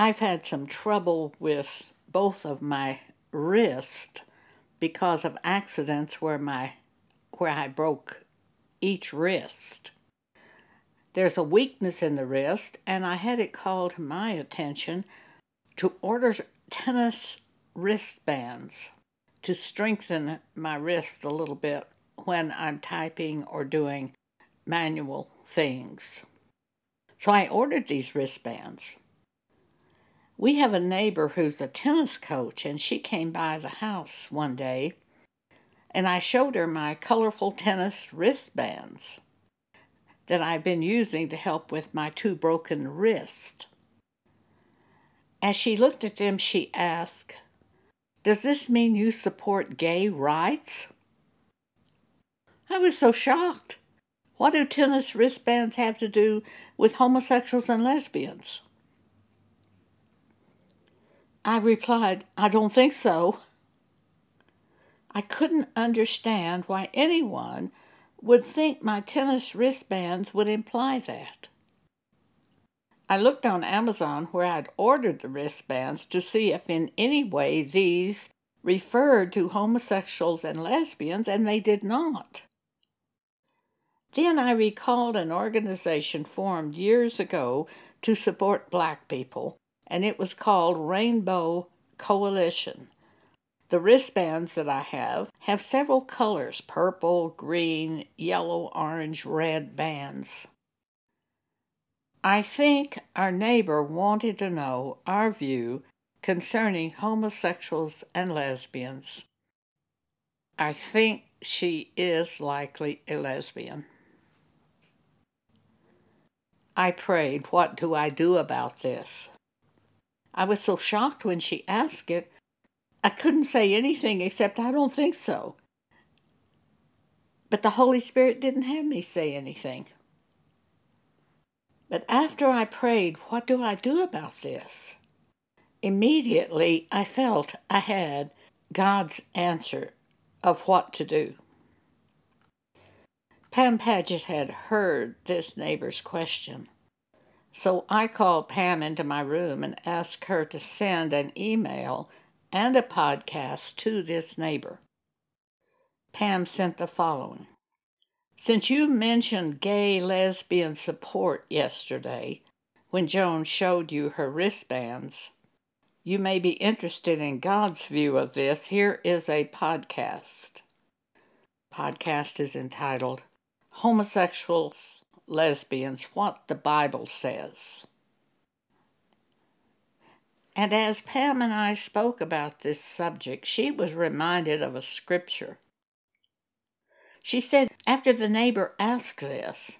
I've had some trouble with both of my wrists because of accidents where my where I broke each wrist. There's a weakness in the wrist, and I had it called my attention to order tennis wristbands to strengthen my wrist a little bit when I'm typing or doing manual things. So I ordered these wristbands. We have a neighbor who's a tennis coach, and she came by the house one day, and I showed her my colorful tennis wristbands that I've been using to help with my two broken wrists. As she looked at them, she asked, Does this mean you support gay rights? I was so shocked. What do tennis wristbands have to do with homosexuals and lesbians? I replied, I don't think so. I couldn't understand why anyone would think my tennis wristbands would imply that. I looked on Amazon where I'd ordered the wristbands to see if in any way these referred to homosexuals and lesbians, and they did not. Then I recalled an organization formed years ago to support black people, and it was called Rainbow Coalition. The wristbands that I have have several colors purple, green, yellow, orange, red bands. I think our neighbor wanted to know our view concerning homosexuals and lesbians. I think she is likely a lesbian. I prayed, What do I do about this? I was so shocked when she asked it, I couldn't say anything except, I don't think so. But the Holy Spirit didn't have me say anything. But after I prayed, What do I do about this? Immediately I felt I had God's answer of what to do. Pam Paget had heard this neighbor's question. So I called Pam into my room and asked her to send an email and a podcast to this neighbor. Pam sent the following Since you mentioned gay lesbian support yesterday when Joan showed you her wristbands, you may be interested in God's view of this. Here is a podcast. Podcast is entitled homosexuals, lesbians, what the Bible says. And as Pam and I spoke about this subject, she was reminded of a scripture. She said after the neighbor asked this,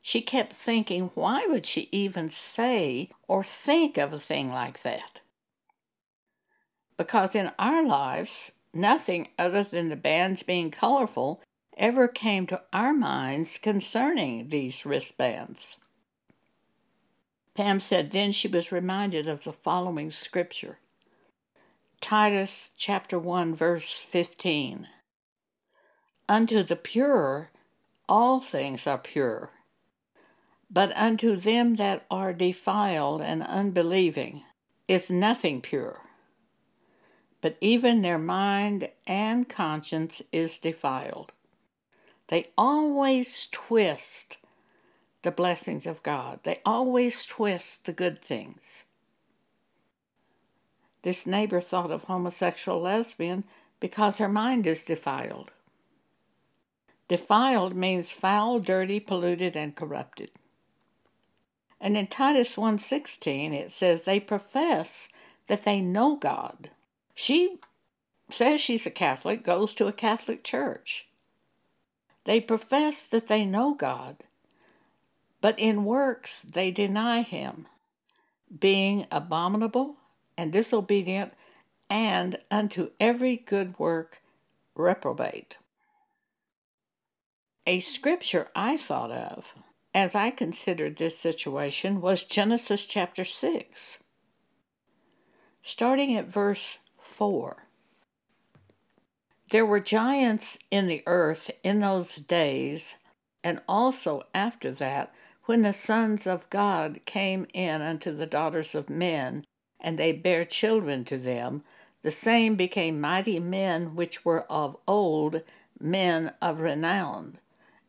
she kept thinking, why would she even say or think of a thing like that? Because in our lives, nothing other than the bands being colorful ever came to our minds concerning these wristbands. Pam said then she was reminded of the following scripture. Titus chapter 1 verse 15 Unto the pure all things are pure but unto them that are defiled and unbelieving is nothing pure. But even their mind and conscience is defiled they always twist the blessings of God, they always twist the good things. This neighbor thought of homosexual lesbian because her mind is defiled. Defiled means foul, dirty, polluted, and corrupted. And in Titus 1:16 it says they profess that they know God. She says she's a Catholic, goes to a Catholic church. They profess that they know God, but in works they deny Him, being abominable and disobedient, and unto every good work reprobate. A scripture I thought of as I considered this situation was Genesis chapter 6, starting at verse 4. There were giants in the earth in those days, and also after that, when the sons of God came in unto the daughters of men and they bare children to them, the same became mighty men which were of old, men of renown.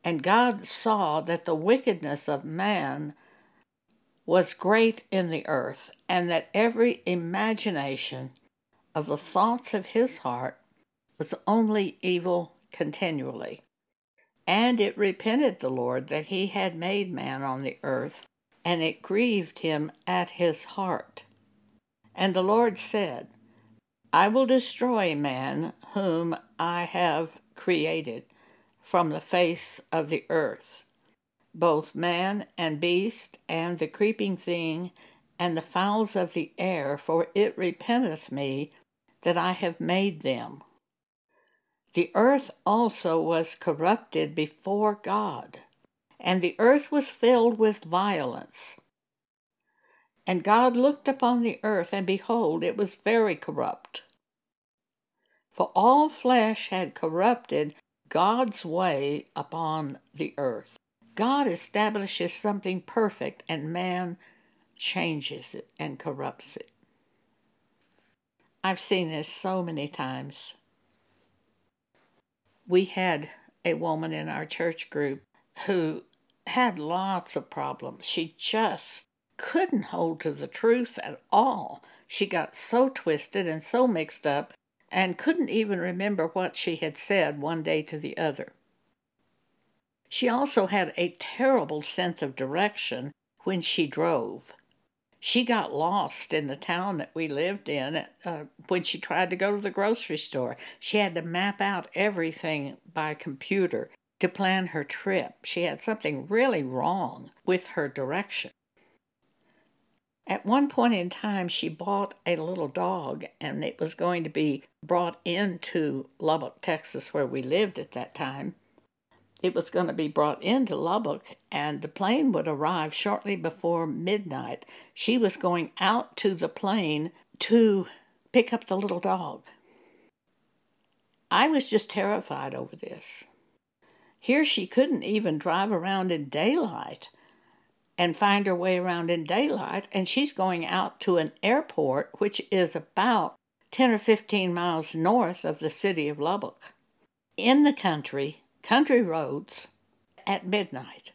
And God saw that the wickedness of man was great in the earth, and that every imagination of the thoughts of his heart was only evil continually. And it repented the Lord that he had made man on the earth, and it grieved him at his heart. And the Lord said, I will destroy man whom I have created from the face of the earth, both man and beast, and the creeping thing, and the fowls of the air, for it repenteth me that I have made them. The earth also was corrupted before God, and the earth was filled with violence. And God looked upon the earth, and behold, it was very corrupt. For all flesh had corrupted God's way upon the earth. God establishes something perfect, and man changes it and corrupts it. I've seen this so many times we had a woman in our church group who had lots of problems. She just couldn't hold to the truth at all. She got so twisted and so mixed up and couldn't even remember what she had said one day to the other. She also had a terrible sense of direction when she drove. She got lost in the town that we lived in uh, when she tried to go to the grocery store. She had to map out everything by computer to plan her trip. She had something really wrong with her direction. At one point in time, she bought a little dog, and it was going to be brought into Lubbock, Texas, where we lived at that time it was going to be brought into Lubbock, and the plane would arrive shortly before midnight. She was going out to the plane to pick up the little dog. I was just terrified over this. Here she couldn't even drive around in daylight and find her way around in daylight, and she's going out to an airport which is about 10 or 15 miles north of the city of Lubbock. In the country, country roads at midnight,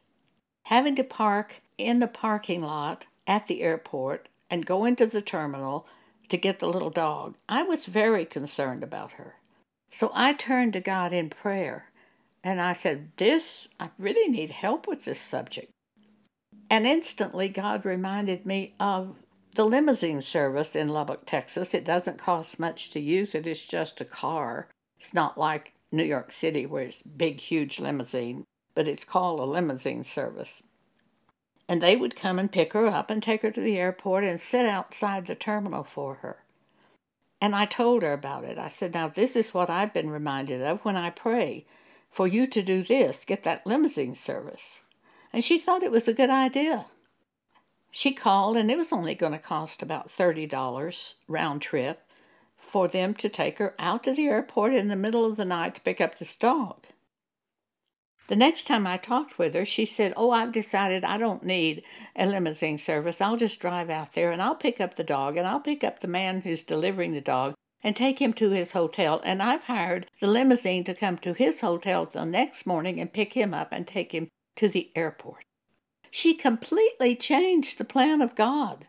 having to park in the parking lot at the airport and go into the terminal to get the little dog. I was very concerned about her. So I turned to God in prayer and I said, This, I really need help with this subject. And instantly, God reminded me of the limousine service in Lubbock, Texas. It doesn't cost much to use it, it's just a car. It's not like New York City, where it's big, huge limousine, but it's called a limousine service. And they would come and pick her up and take her to the airport and sit outside the terminal for her. And I told her about it. I said, Now, this is what I've been reminded of when I pray for you to do this, get that limousine service. And she thought it was a good idea. She called, and it was only going to cost about $30 round trip for them to take her out to the airport in the middle of the night to pick up this dog. The next time I talked with her, she said, Oh, I've decided I don't need a limousine service. I'll just drive out there and I'll pick up the dog and I'll pick up the man who's delivering the dog and take him to his hotel. And I've hired the limousine to come to his hotel the next morning and pick him up and take him to the airport. She completely changed the plan of God.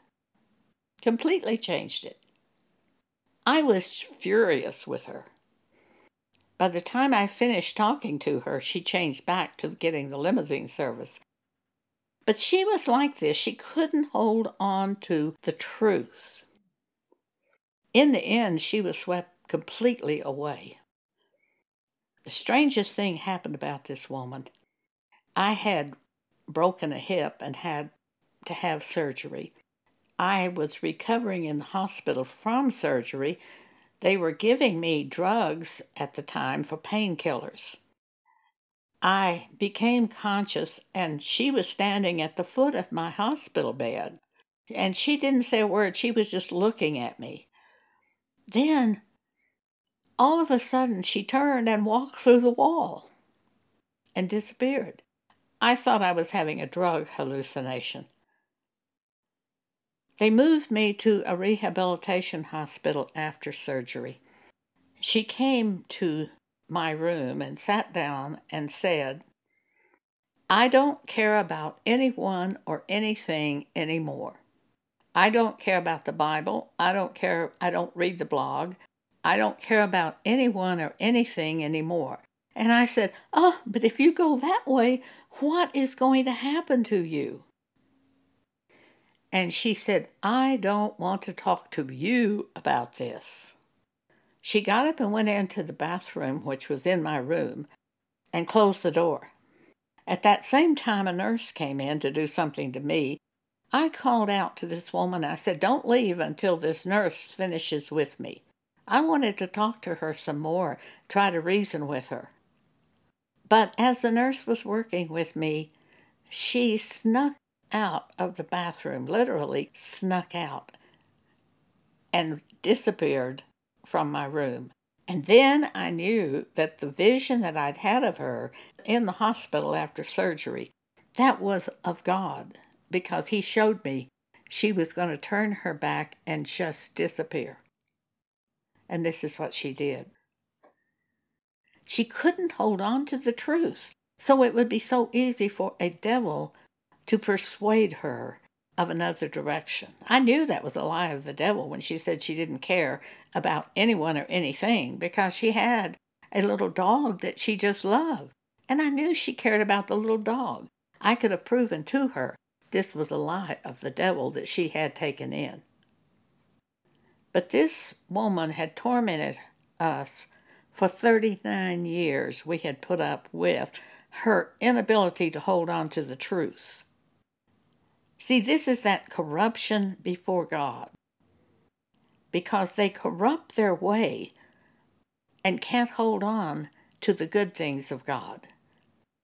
Completely changed it. I was furious with her. By the time I finished talking to her, she changed back to getting the limousine service. But she was like this. She couldn't hold on to the truth. In the end, she was swept completely away. The strangest thing happened about this woman. I had broken a hip and had to have surgery. I was recovering in the hospital from surgery, they were giving me drugs at the time for painkillers. I became conscious, and she was standing at the foot of my hospital bed. And she didn't say a word, she was just looking at me. Then, all of a sudden, she turned and walked through the wall and disappeared. I thought I was having a drug hallucination. They moved me to a rehabilitation hospital after surgery. She came to my room and sat down and said, I don't care about anyone or anything anymore. I don't care about the Bible. I don't care. I don't read the blog. I don't care about anyone or anything anymore. And I said, Oh, but if you go that way, what is going to happen to you? And she said, I don't want to talk to you about this. She got up and went into the bathroom, which was in my room, and closed the door. At that same time, a nurse came in to do something to me. I called out to this woman. I said, Don't leave until this nurse finishes with me. I wanted to talk to her some more, try to reason with her. But as the nurse was working with me, she snuck out of the bathroom, literally snuck out, and disappeared from my room. And then I knew that the vision that I'd had of her in the hospital after surgery, that was of God, because He showed me she was going to turn her back and just disappear. And this is what she did. She couldn't hold on to the truth, so it would be so easy for a devil to persuade her of another direction. I knew that was a lie of the devil when she said she didn't care about anyone or anything because she had a little dog that she just loved. And I knew she cared about the little dog. I could have proven to her this was a lie of the devil that she had taken in. But this woman had tormented us for 39 years. We had put up with her inability to hold on to the truth. See, this is that corruption before God. Because they corrupt their way and can't hold on to the good things of God.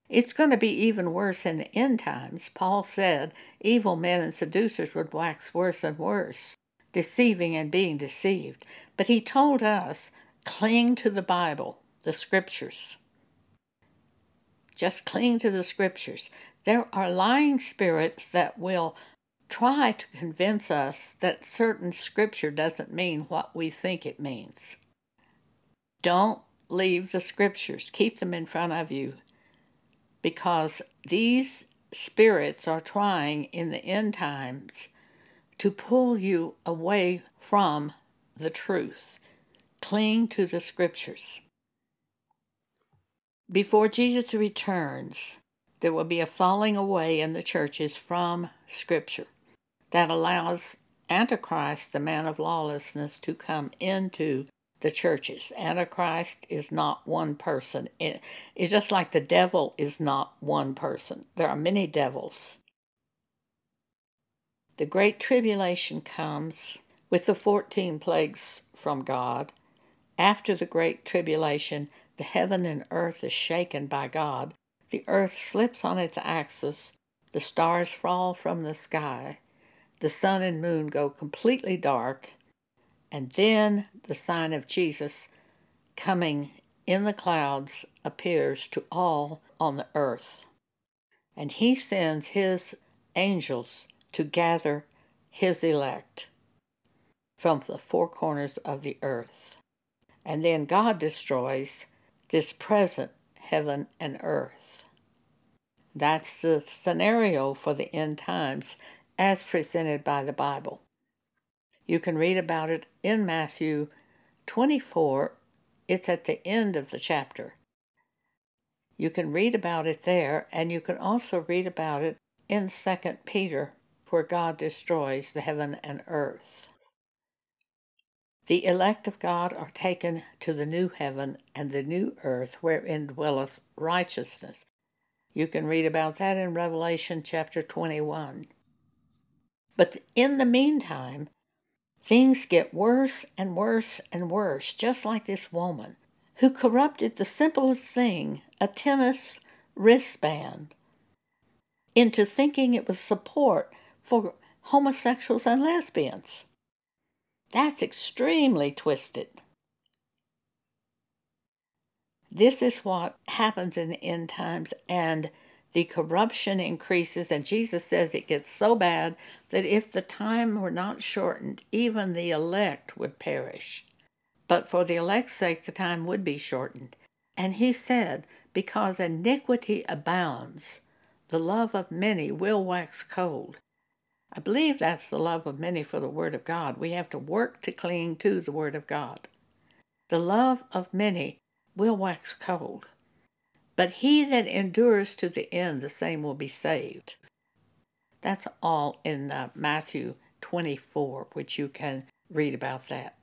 It's going to be even worse in the end times. Paul said evil men and seducers would wax worse and worse, deceiving and being deceived. But he told us cling to the Bible, the scriptures. Just cling to the scriptures. There are lying spirits that will try to convince us that certain scripture doesn't mean what we think it means. Don't leave the scriptures, keep them in front of you because these spirits are trying in the end times to pull you away from the truth. Cling to the scriptures. Before Jesus returns, there will be a falling away in the churches from Scripture that allows Antichrist, the man of lawlessness, to come into the churches. Antichrist is not one person. It, it's just like the devil is not one person. There are many devils. The Great Tribulation comes with the 14 plagues from God. After the Great Tribulation, the heaven and earth is shaken by God. The earth slips on its axis. The stars fall from the sky. The sun and moon go completely dark. And then the sign of Jesus coming in the clouds appears to all on the earth. And he sends his angels to gather his elect from the four corners of the earth. And then God destroys this present heaven and earth. That's the scenario for the end times as presented by the Bible. You can read about it in Matthew 24. It's at the end of the chapter. You can read about it there, and you can also read about it in 2 Peter, where God destroys the heaven and earth. The elect of God are taken to the new heaven and the new earth wherein dwelleth righteousness. You can read about that in Revelation chapter 21. But in the meantime, things get worse and worse and worse, just like this woman who corrupted the simplest thing, a tennis wristband, into thinking it was support for homosexuals and lesbians. That's extremely twisted. This is what happens in the end times, and the corruption increases, and Jesus says it gets so bad that if the time were not shortened, even the elect would perish. But for the elect's sake, the time would be shortened. And he said, Because iniquity abounds, the love of many will wax cold. I believe that's the love of many for the Word of God. We have to work to cling to the Word of God. The love of many will wax cold. But he that endures to the end, the same will be saved. That's all in uh, Matthew 24, which you can read about that.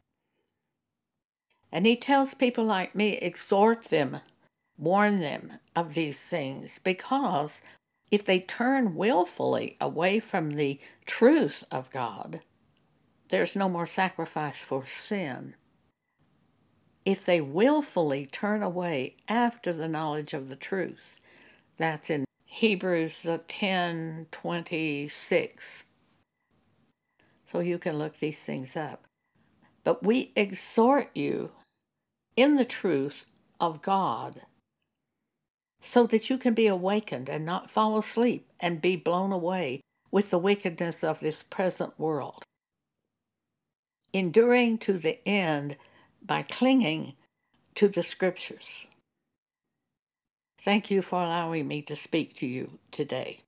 And he tells people like me, exhort them, warn them of these things, because if they turn willfully away from the truth of God, there's no more sacrifice for sin if they willfully turn away after the knowledge of the truth. That's in Hebrews uh, 10 26. So you can look these things up. But we exhort you in the truth of God so that you can be awakened and not fall asleep and be blown away with the wickedness of this present world. Enduring to the end by clinging to the scriptures. Thank you for allowing me to speak to you today.